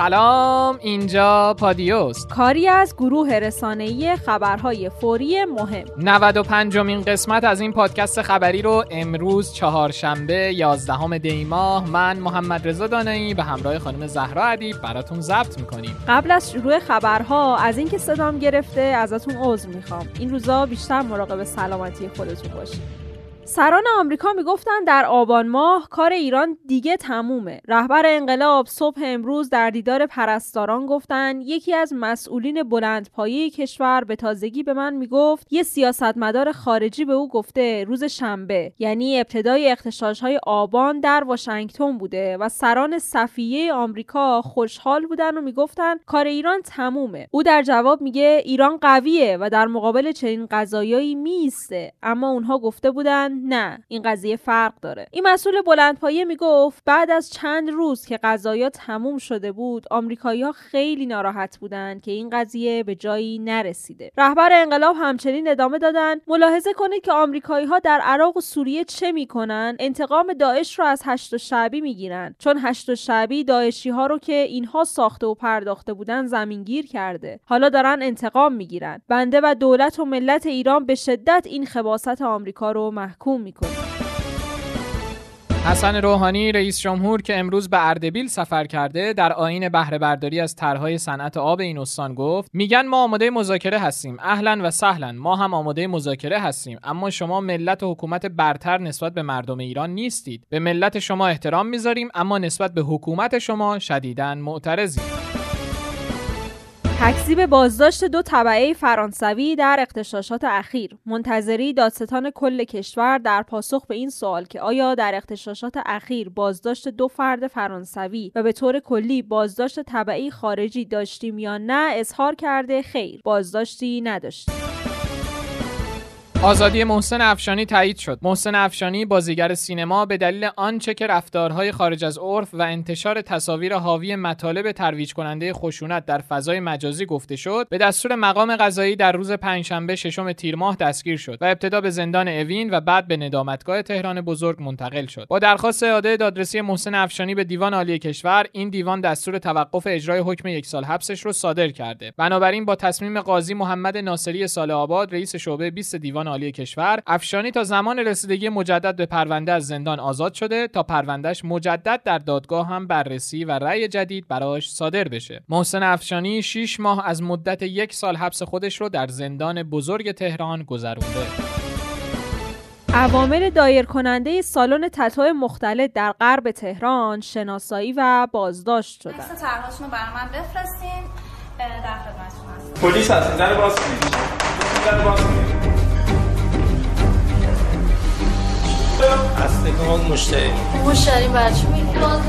سلام اینجا پادیوس کاری از گروه رسانه‌ای خبرهای فوری مهم. 95 مین قسمت از این پادکست خبری رو امروز چهارشنبه 11 دی ماه من محمد رضا دانایی به همراه خانم زهرا ادیب براتون ضبط می‌کنیم. قبل از شروع خبرها از اینکه صدام گرفته ازتون عذر می‌خوام. این روزا بیشتر مراقب سلامتی خودتون باشید. سران آمریکا می‌گفتند در آبان ماه کار ایران دیگه تمومه. رهبر انقلاب صبح امروز در دیدار پرستاران گفتند یکی از مسئولین بلندپایه کشور به تازگی به من می‌گفت یه سیاستمدار خارجی به او گفته روز شنبه یعنی ابتدای های آبان در واشنگتن بوده و سران صفیه آمریکا خوشحال بودن و می‌گفتن کار ایران تمومه. او در جواب میگه ایران قویه و در مقابل چنین قضایایی میسته اما اونها گفته بودن نه این قضیه فرق داره. این مسئول بلندپایه می‌گفت بعد از چند روز که قضایا تموم شده بود آمریکایی‌ها خیلی ناراحت بودند که این قضیه به جایی نرسیده. رهبر انقلاب همچنین ادامه دادن ملاحظه کنید که آمریکایی‌ها در عراق و سوریه چه می‌کنن؟ انتقام داعش رو از هشت شعبی می‌گیرن چون هشت شعبی داعشی ها رو که اینها ساخته و پرداخته بودن زمینگیر کرده. حالا دارن انتقام می‌گیرن. بنده و دولت و ملت ایران به شدت این خباست آمریکا رو محکوم حسن روحانی رئیس جمهور که امروز به اردبیل سفر کرده در آین بهره برداری از طرحهای صنعت آب این استان گفت میگن ما آماده مذاکره هستیم. اهلا و سهلا. ما هم آماده مذاکره هستیم. اما شما ملت و حکومت برتر نسبت به مردم ایران نیستید. به ملت شما احترام می‌ذاریم اما نسبت به حکومت شما شدیدا معترضیم. تکذیب بازداشت دو طبعه فرانسوی در اختشاشات اخیر. منتظری دادستان کل کشور در پاسخ به این سوال که آیا در اختشاشات اخیر بازداشت دو فرد فرانسوی و به طور کلی بازداشت طبعی خارجی داشتیم یا نه اظهار کرده خیر. بازداشتی نداشتیم. آزادی محسن افشانی تایید شد. محسن افشانی بازیگر سینما به دلیل آنچه که رفتارهای خارج از عرف و انتشار تصاویر حاوی مطالب ترویج کننده خشونت در فضای مجازی گفته شد، به دستور مقام قضایی در روز پنجشنبه ششم تیر ماه دستگیر شد و ابتدا به زندان اوین و بعد به ندامتگاه تهران بزرگ منتقل شد. با درخواست اعاده دادرسی محسن افشانی به دیوان عالی کشور، این دیوان دستور توقف اجرای حکم یک سال حبسش رو صادر کرده. بنابراین با تصمیم قاضی محمد ناصری سال آباد رئیس شعبه 20 دیوان عالی کشور افشانی تا زمان رسیدگی مجدد به پرونده از زندان آزاد شده تا پروندهش مجدد در دادگاه هم بررسی و رأی جدید براش صادر بشه محسن افشانی 6 ماه از مدت یک سال حبس خودش رو در زندان بزرگ تهران گذرونده عوامل دایر کننده سالن تتو مختلط در غرب تهران شناسایی و بازداشت شدن. اصلا رو برای من بفرستین در خدمتتون هستم. پلیس هستین در باز کنید. در باز کنید. هسته که مشتری مشتری بچه میگه باز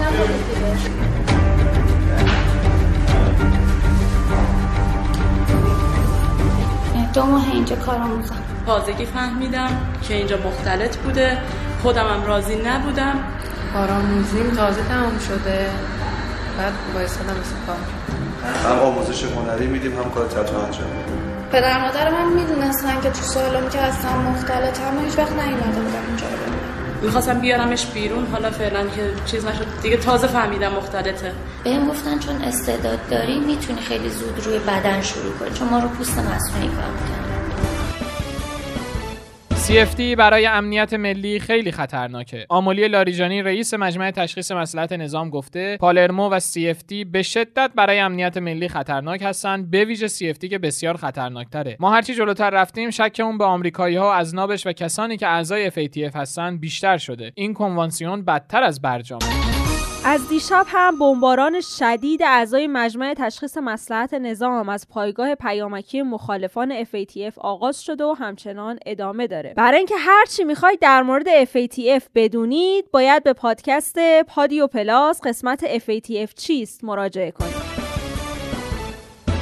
دو ماه اینجا کار آموزم تازگی فهمیدم که اینجا مختلط بوده. خودم هم راضی نبودم. کارآموزیم تازه تمام شده. بعد بایستادم مثل کار هم آموزش هنری میدیم هم کار تتو انجام پدر مادر من می‌دونستن که تو سالم که هستم مختلط هم هیچ وقت نیومده بودم اینجا می‌خواستم بیارمش بیرون. حالا فعلا که چیز نشد. دیگه تازه فهمیدم مختلطه. بهم گفتن چون استعداد داری می‌تونی خیلی زود روی بدن شروع کنی. چون ما رو پوست مصنوعی کار می‌کنیم CFD برای امنیت ملی خیلی خطرناکه. آمولی لاریجانی رئیس مجمع تشخیص مسئلات نظام گفته پالرمو و CFD به شدت برای امنیت ملی خطرناک هستند به ویژه CFD که بسیار خطرناکتره. ما هرچی جلوتر رفتیم شکمون به آمریکایی ها از نابش و کسانی که اعضای FATF هستند بیشتر شده. این کنوانسیون بدتر از برجامه. از دیشب هم بمباران شدید اعضای مجمع تشخیص مسلحت نظام از پایگاه پیامکی مخالفان FATF آغاز شده و همچنان ادامه داره. برای اینکه هرچی می‌خواید در مورد FATF بدونید باید به پادکست پادیو پلاس قسمت FATF چیست مراجعه کنید.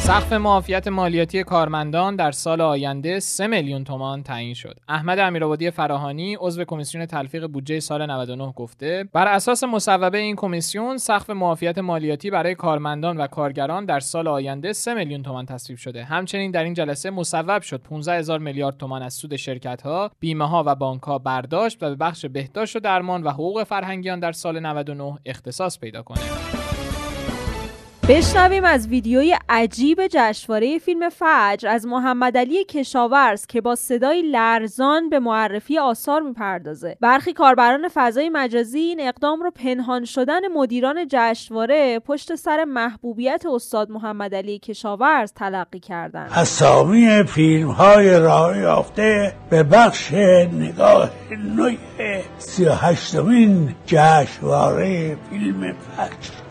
سقف معافیت مالیاتی کارمندان در سال آینده 3 میلیون تومان تعیین شد. احمد امیرآبادی فراهانی عضو کمیسیون تلفیق بودجه سال 99 گفته بر اساس مصوبه این کمیسیون سقف معافیت مالیاتی برای کارمندان و کارگران در سال آینده 3 میلیون تومان تصویب شده. همچنین در این جلسه مصوب شد 15 هزار میلیارد تومان از سود شرکت ها، بیمه ها و بانک ها برداشت و به بخش بهداشت و درمان و حقوق فرهنگیان در سال 99 اختصاص پیدا کنه. بشنویم از ویدیوی عجیب جشنواره فیلم فجر از محمد علی کشاورز که با صدای لرزان به معرفی آثار می‌پردازه. برخی کاربران فضای مجازی این اقدام رو پنهان شدن مدیران جشنواره پشت سر محبوبیت استاد محمد علی کشاورز تلقی کردن اسامی فیلم های راه یافته به بخش نگاه نوع سی و هشتمین جشنواره فیلم فجر.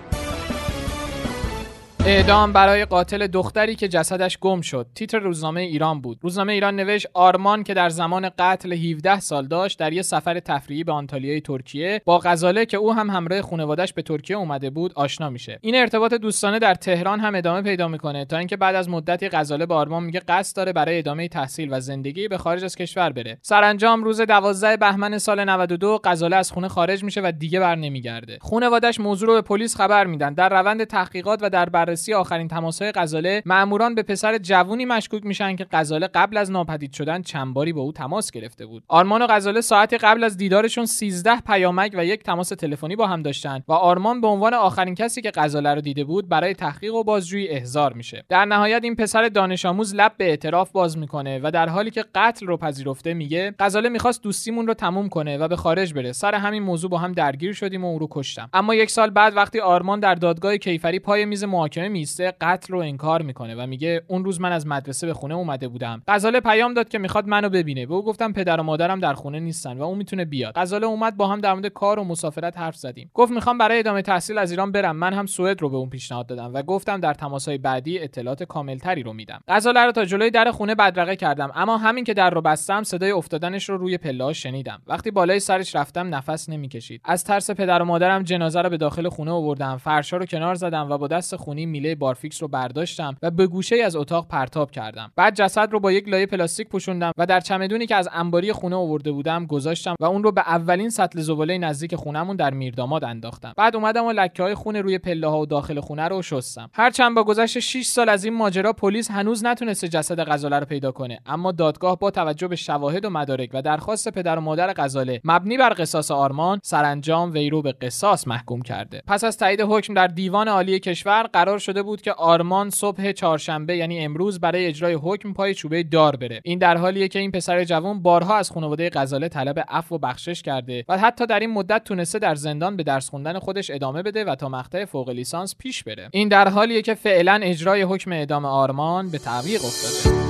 اعدام برای قاتل دختری که جسدش گم شد. تیتر روزنامه ایران بود. روزنامه ایران نوشت آرمان که در زمان قتل 17 سال داشت در یه سفر تفریحی به آنتالیای ترکیه با غزاله که او هم همراه خانوادش به ترکیه اومده بود آشنا میشه. این ارتباط دوستانه در تهران هم ادامه پیدا می‌کنه تا اینکه بعد از مدتی غزاله به آرمان میگه قصد داره برای ادامه تحصیل و زندگی به خارج از کشور بره. سرانجام روز 12 بهمن سال 92 غزاله از خونه خارج میشه و دیگه بر نمیگرده. خانوادش موضوع رو به پلیس خبر میدن. در روند تحقیقات و در بررسی آخرین تماسهای غزاله ماموران به پسر جوونی مشکوک میشن که غزاله قبل از ناپدید شدن چند باری با او تماس گرفته بود. آرمان و غزاله ساعتی قبل از دیدارشون 13 پیامک و یک تماس تلفنی با هم داشتن و آرمان به عنوان آخرین کسی که غزاله رو دیده بود برای تحقیق و بازجویی احضار میشه. در نهایت این پسر دانش آموز لب به اعتراف باز می‌کنه و در حالی که قتل رو پذیرفته میگه غزاله می‌خواست دوستیمون رو تموم کنه و به خارج بره. سر همین موضوع با هم درگیر شدیم و او رو کشتم. اما یک سال بعد وقتی آرمان در دادگاه کیفری پای میز محاکمه میسته قتل رو انکار می‌کنه و میگه اون روز من از مدرسه به خونه اومده بودم. غزاله پیام داد که می‌خواد منو ببینه. به او گفتم پدر و مادرم در خونه نیستن و اون می‌تونه بیاد. غزاله اومد با هم در مورد کار و مسافرت حرف زدیم. گفت می‌خوام برای ادامه تحصیل از ایران برم. من هم سوئد رو به اون پیشنهاد دادم و گفتم در تماسهای بعدی اطلاعات کاملتری رو میدم. غزاله رو تا جلوی در خونه بدرقه کردم. اما همین که در رو بستم صدای افتادنش رو روی پله شنیدم. وقتی بالای سرش رفتم نفس نمی‌کشید. از ترس پدر و مادرم جنازه رو به داخل خونه آوردم. فرشا رو کنار زدم و با دست خونی میله بارفیکس رو برداشتم و به گوشه از اتاق پرتاب کردم. بعد جسد رو با یک لایه پلاستیک پوشوندم و در چمدونی که از انباری خونه آورده بودم گذاشتم و اون رو به اولین سطل زباله نزدیک خونمون در میرداماد انداختم. بعد اومدم و لکه های خون روی پله ها و داخل خونه رو شستم. هرچند با گذشت 6 سال از این ماجرا پلیس هنوز نتونسته جسد غزاله رو پیدا کنه اما دادگاه با توجه به شواهد و مدارک و درخواست پدر و مادر غزاله مبنی بر قصاص آرمان سرانجام وی رو به قصاص محکوم کرده. پس از تایید حکم در دیوان عالی کشور قرار شده بود که آرمان صبح چهارشنبه یعنی امروز برای اجرای حکم پای چوبه دار بره. این در حالیه که این پسر جوان بارها از خانواده غزاله طلب عفو و بخشش کرده و حتی در این مدت تونسته در زندان به درس خوندن خودش ادامه بده و تا مقطع فوق لیسانس پیش بره. این در حالیه که فعلا اجرای حکم اعدام آرمان به تعویق افتاده.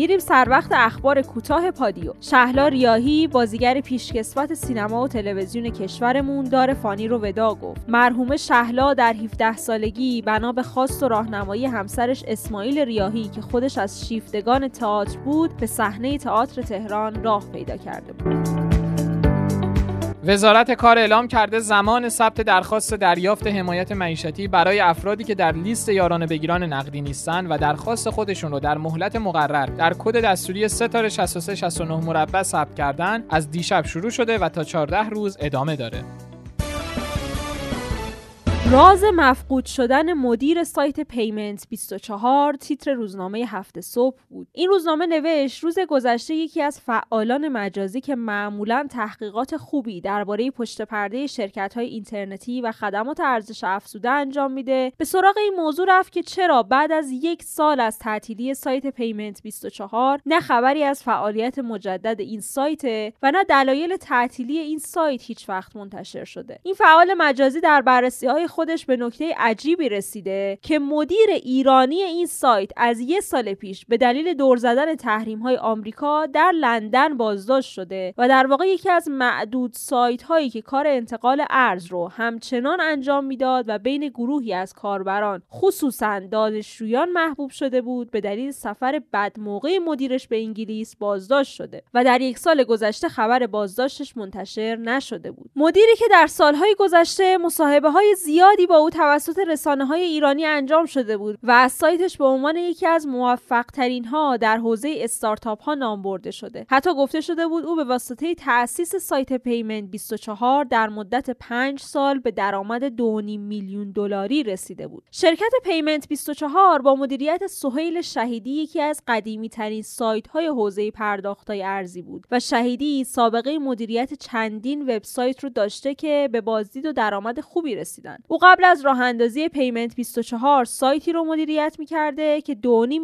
میریم سر وقت اخبار کوتاه پادیو. شهلا ریاهی بازیگر پیشکسوت سینما و تلویزیون کشورمون دار فانی رو ودا گفت. مرحوم شهلا در 17 سالگی بنا به خواست و راهنمایی همسرش اسماعیل ریاهی که خودش از شیفتگان تئاتر بود به صحنه تئاتر تهران راه پیدا کرده بود. وزارت کار اعلام کرده زمان ثبت درخواست دریافت حمایت معیشتی برای افرادی که در لیست یارانه بگیران نقدی نیستند و درخواست خودشون رو در مهلت مقرر در کد دستوری ستاره 63 69 مربع ثبت کردن از دیشب شروع شده و تا 14 روز ادامه داره. راز مفقود شدن مدیر سایت Payment 24 تیتر روزنامه هفته صبح بود. این روزنامه نوشت روز گذشته یکی از فعالان مجازی که معمولا تحقیقات خوبی درباره پشت پرده شرکت های اینترنتی و خدمات ارزش افزوده انجام میده به سراغ این موضوع رفت که چرا بعد از یک سال از تعطیلی سایت Payment 24 نه خبری از فعالیت مجدد این سایت و نه دلایل تعطیلی این سایت هیچ وقت منتشر شده. این فعال مجازی در بررسی های خودش به نکته عجیبی رسیده که مدیر ایرانی این سایت از یه سال پیش به دلیل دور زدن تحریم های آمریکا در لندن بازداشت شده و در واقع یکی از معدود سایت هایی که کار انتقال ارز رو همچنان انجام می‌داد و بین گروهی از کاربران خصوصا دانشجویان محبوب شده بود به دلیل سفر بد موقع مدیرش به انگلیس بازداشت شده و در یک سال گذشته خبر بازداشتش منتشر نشده بود. مدیری که در سالهای گذشته مصاحبه های زیادی با او توسط رسانه های ایرانی انجام شده بود و از سایتش به عنوان یکی از موفق ترین ها در حوزه استارتاپ ها نام برده شده. حتی گفته شده بود او به واسطه تأسیس سایت Payment 24 در مدت 5 سال به درآمد 2.5 میلیون دلاری رسیده بود. شرکت Payment 24 با مدیریت سهیل شهیدی یکی از قدیمی ترین سایت های حوزه پرداخت های ارزی بود و شهیدی سابقه مدیریت چندین وبسایت رو داشته که به بازدید و درآمد خوبی رسیدن. او قبل از راه اندازی Payment 24 سایتی رو مدیریت می‌کرده که 2.5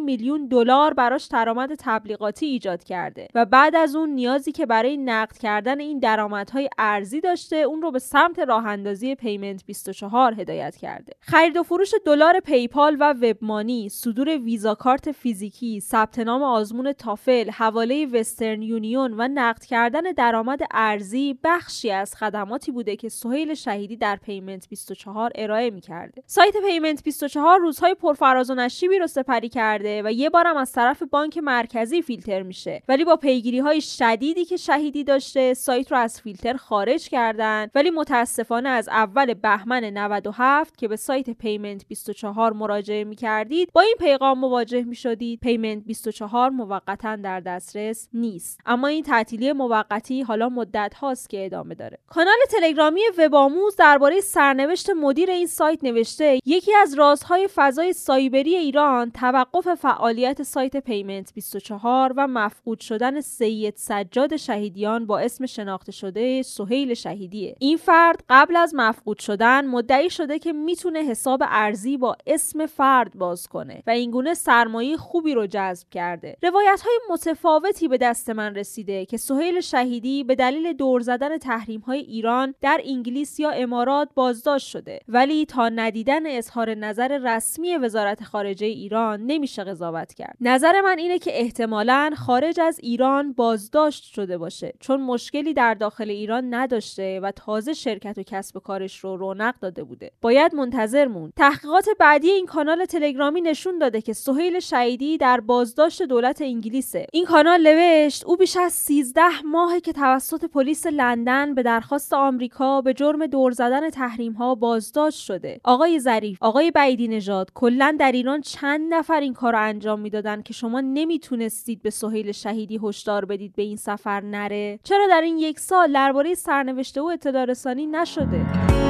میلیون دلار براش درآمد تبلیغاتی ایجاد کرده و بعد از اون نیازی که برای نقد کردن این درآمدهای ارزی داشته اون رو به سمت راه اندازی Payment 24 هدایت کرده. خرید و فروش دلار PayPal و WebMoney صدور Visa Card فیزیکی ثبت نام آزمون تافل حواله Western Union و نقد کردن درآمد ارزی بخشی از خدماتی بوده که سهیل شهیدی در Payment 24 ارائه می کرده. سایت Payment 24 روزهای پرفراز و نشیبی رو سپری کرده و یه بارم از طرف بانک مرکزی فیلتر میشه. ولی با پیگیری های شدیدی که شهیدی داشته سایت رو از فیلتر خارج کردن. ولی متاسفانه از اول بهمن 97 که به سایت Payment 24 مراجعه می کردید با این پیغام مواجه می شدید Payment 24 موقتا در دسترس نیست. اما این تعطیلی موقتی حالا مدت هاست که ادامه داره. کانال تلگرامی وبآموز درباره سرنوشت مدیر این سایت نوشته یکی از رازهای فضای سایبری ایران توقف فعالیت سایت Payment 24 و مفقود شدن سید سجاد شهیدیان با اسم شناخته شده سهیل شهیدیه. این فرد قبل از مفقود شدن مدعی شده که می‌تونه حساب ارزی با اسم فرد باز کنه و اینگونه سرمایه خوبی رو جذب کرده. روایت های متفاوتی به دست من رسیده که سهیل شهیدی به دلیل دور زدن تحریم های ایران در انگلیس یا امارات بازداشت شده. ولی تا ندیدن اظهار نظر رسمی وزارت خارجه ایران نمیشه قضاوت کرد. نظر من اینه که احتمالا خارج از ایران بازداشت شده باشه چون مشکلی در داخل ایران نداشته و تازه شرکت و کسب کارش رو رونق داده بوده. باید منتظر موند. تحقیقات بعدی این کانال تلگرامی نشون داده که سهیل شهیدی در بازداشت دولت انگلیسه. این کانال نوشت او بیش از 13 ماهه که توسط پلیس لندن به درخواست آمریکا به جرم دور زدن تحریم ها بازداشت شده. آقای ظریف آقای بعیدی نژاد کلا در ایران چند نفر این کار رو انجام می‌دادن که شما نمی‌تونستید به سهیل شهیدی هشدار بدید به این سفر نره؟ چرا در این یک سال درباره سرنوشته او اطلاع رسانی نشده؟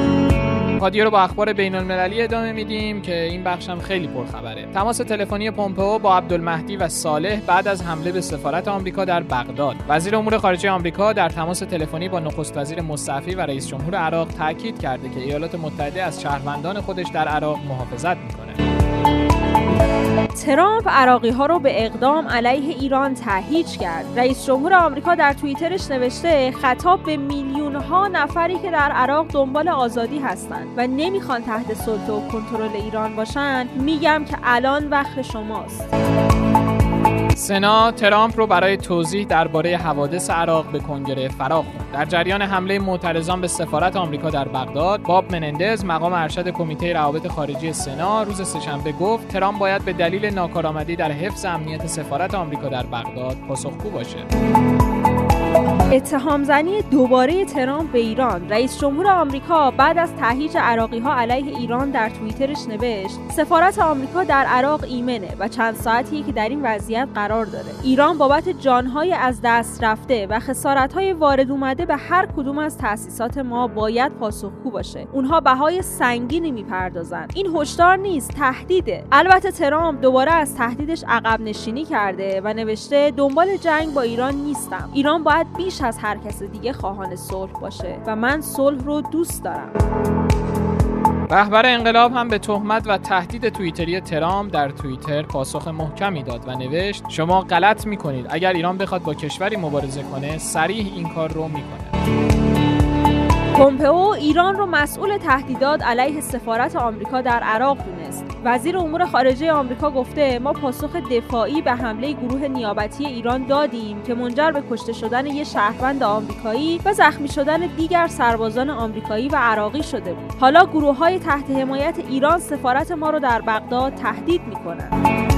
رادیو رو با اخبار بین المللی ادامه میدیم که این بخش هم خیلی پرخبره. تماس تلفنی پومپئو با عبدالمهدی و صالح بعد از حمله به سفارت آمریکا در بغداد. وزیر امور خارجه آمریکا در تماس تلفنی با نخست وزیر مصطفی و رئیس جمهور عراق تاکید کرده که ایالات متحده از شهروندان خودش در عراق محافظت می‌کنه. ترامپ عراقی ها رو به اقدام علیه ایران تهیج کرد. رئیس جمهور آمریکا در توییترش نوشته خطاب به میلیون ها نفری که در عراق دنبال آزادی هستند و نمی‌خوان تحت سلطه و کنترل ایران باشن میگم که الان وقت شماست. سنا ترامپ رو برای توضیح درباره حوادث عراق به کنگره فرا خوند. در جریان حمله معترضان به سفارت آمریکا در بغداد، باب منندز مقام ارشد کمیته روابط خارجی سنا روز سهشنبه گفت ترامپ باید به دلیل ناکارآمدی در حفظ امنیت سفارت آمریکا در بغداد پاسخگو باشه. اتهام زنی دوباره ترامپ به ایران. رئیس جمهور آمریکا بعد از تهییج عراقی ها علیه ایران در توییترش نوشت سفارت آمریکا در عراق ایمنه و چند ساعتی که در این وضعیت قرار داره. ایران بابت جانهای از دست رفته و خسارتهای وارد اومده به هر کدوم از تأسیسات ما باید پاسخگو باشه. اونها بهای سنگینی می‌پردازن این هشدار نیست تهدیده. البته ترامپ دوباره از تهدیدش عقب نشینی کرده و نوشته دنبال جنگ با ایران نیستم. ایران باید بیش از هر کس دیگه خواهان صلح باشه و من صلح رو دوست دارم. رهبر انقلاب هم به تهمت و تهدید توییتری ترامپ در توییتر پاسخ محکمی داد و نوشت شما غلط می‌کنید. اگر ایران بخواد با کشوری مبارزه کنه سریح این کار رو می‌کنه. پومپئو ایران رو مسئول تهدیدات علیه سفارت آمریکا در عراق دونست. وزیر امور خارجه آمریکا گفته ما پاسخ دفاعی به حمله گروه نیابتی ایران دادیم که منجر به کشته شدن یک شهروند آمریکایی و زخمی شدن دیگر سربازان آمریکایی و عراقی شده بود. حالا گروه های تحت حمایت ایران سفارت ما رو در بغداد تهدید می‌کنند.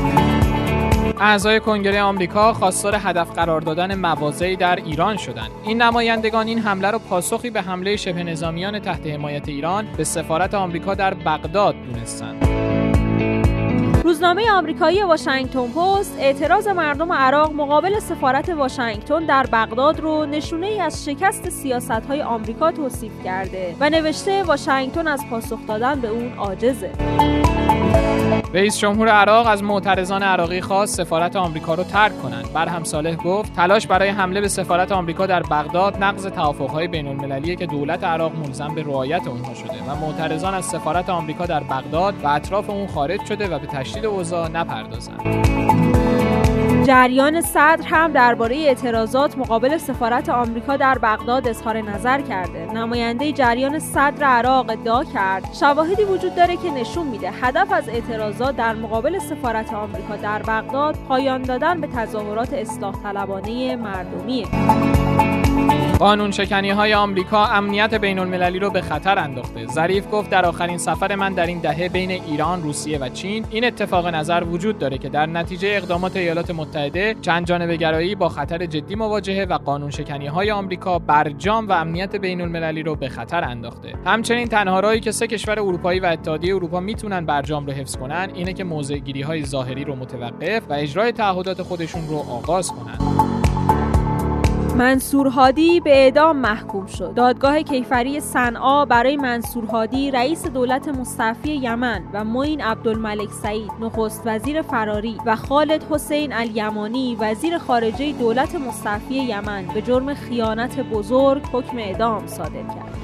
اعضای کنگره آمریکا خواستار هدف قرار دادن مواضعی در ایران شدند. این نمایندگان این حمله را پاسخی به حمله شبه نظامیان تحت حمایت ایران به سفارت آمریکا در بغداد دونستند. روزنامه آمریکایی واشنگتن پست اعتراض مردم عراق مقابل سفارت واشنگتن در بغداد رو نشونه ای از شکست سیاست های آمریکا توصیف کرده و نوشته واشنگتن از پاسخ دادن به اون عاجزه. رئیس جمهور عراق از معترضان عراقی خواست سفارت آمریکا رو ترک کنند. برهم صالح گفت تلاش برای حمله به سفارت آمریکا در بغداد نقض توافقهای بین المللیه که دولت عراق ملزم به رعایت اونها شده و معترضان از سفارت آمریکا در بغداد و اطراف اون خارج شده و به تشدید اوضاع نپردازند. جریان صدر هم درباره اعتراضات مقابل سفارت آمریکا در بغداد اظهار نظر کرده. نماینده جریان صدر عراق ادعا کرد شواهدی وجود داره که نشون میده هدف از اعتراضات در مقابل سفارت آمریکا در بغداد پایان دادن به تظاهرات اصلاح طلبانه مردمیه. قانون شکنی های آمریکا امنیت بین المللی رو به خطر انداخته. ظریف گفت در آخرین سفر من در این دهه بین ایران، روسیه و چین این اتفاق نظر وجود داره که در نتیجه اقدامات ایالات متحده چند جانبه گرایی با خطر جدی مواجهه و قانون شکنی های آمریکا برجام و امنیت بین المللی رو به خطر انداخته. همچنین تنها راهی که سه کشور اروپایی و اتحادیه اروپا می‌تونن برجام رو حفظ کنن اینه که موضع های ظاهری رو متوقف و اجرای تعهدات خودشون رو آغاز کنن. منصور هادی به اعدام محکوم شد. دادگاه کیفری صنعا برای منصور هادی رئیس دولت مستعفی یمن و معین عبدالملک سعید نخست وزیر فراری و خالد حسین الیمانی وزیر خارجه دولت مستعفی یمن به جرم خیانت بزرگ حکم اعدام صادر کرد.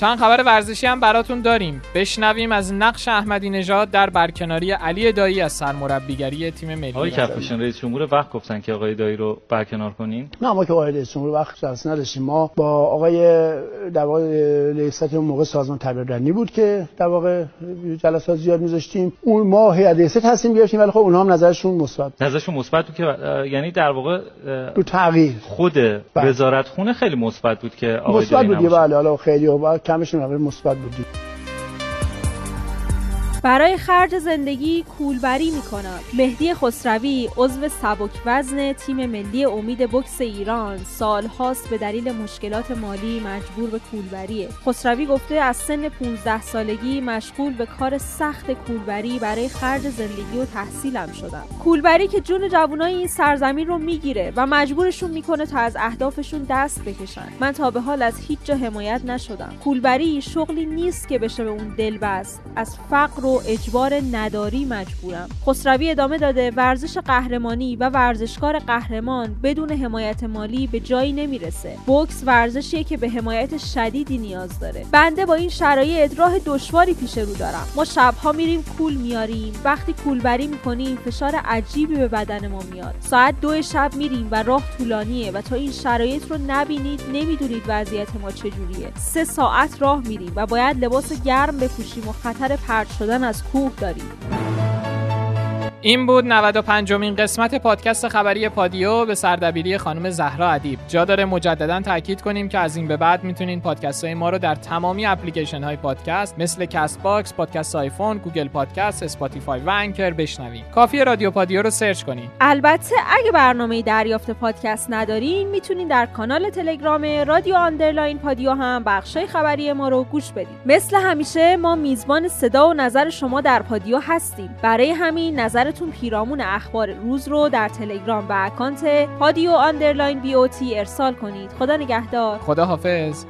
چند خبر ورزشی هم براتون داریم. بشنویم از نقش احمدی نژاد در برکناری علی دایی از سرمربیگری تیم ملی. آقای کفاشان رئیس جمهور وقت گفتن که آقای دایی رو برکنار کنین. نه ما که آقای رئیس جمهور وقت درس نداشتیم. ما با آقای در واقع لیست اون موقع سازمان تبریرنی بود که در واقع جلسات زیاد میذاشتیم. اون ما هیئت ریاست تصمیم گرفتیم ولی خب اونها هم نظرشون مثبت نظرشون مثبت بود که یعنی در واقع تو تغییر. خود وزارت خونه خیلی مثبت بود که آقای مثبت بود بله حالا خیلی کمشون مقدار مثبت بودیم. برای خرج زندگی کولبری می کند. مهدی خسروی عضو سبک وزن تیم ملی امید بکس ایران سال هاست به دلیل مشکلات مالی مجبور به کولبریه. خسروی گفته از سن 15 سالگی مشغول به کار سخت کولبری برای خرج زندگی و تحصیلم شدم. کولبری که جون جوانای این سرزمین رو می‌گیره و مجبورشون می‌کنه تا از اهدافشون دست بکشن. من تا به حال از هیچ جا حمایت نشدم. کولبری شغلی نیست که بشه به اون دل بست. از فقر اجبار نداری مجبورم. خسروی ادامه داده ورزش قهرمانی و ورزشکار قهرمان بدون حمایت مالی به جایی نمی‌رسه. بوکس ورزشیه که به حمایت شدیدی نیاز داره. بنده با این شرایط راه دشواری پیش رو دارم. ما شبها میریم کول میاریم. وقتی کولبری می‌کنیم فشار عجیبی به بدن ما میاد. ساعت دو شب میریم و راه طولانیه و تا این شرایط رو نبینید نمی‌دونید وضعیت ما چجوریه. سه ساعت راه میریم و باید لباس گرم بپوشیم و خطر پرت شدن از کوه داریم این بود 95 مین قسمت پادکست خبری پادیو به سردبیری خانم زهرا ادیب. جا داره مجددا تاکید کنیم که از این به بعد می‌تونین پادکست های ما رو در تمامی اپلیکیشن های پادکست مثل Castbox، پادکست آیفون، Google Podcast، Spotify و Anchor بشنوین. کافی رادیو پادیو رو search کنین. البته اگه برنامه دریافت پادکست ندارین می‌تونین در کانال تلگرام رادیو underline پادیو هم بخشای خبری ما رو گوش بدید. مثل همیشه ما میزبان صدا و نظر شما در پادیو هستیم. برای همین نظر نظرتون پیرامون اخبار روز رو در تلگرام و account پادیو underline بی ارسال کنید. خدا نگهدار. خدا حافظ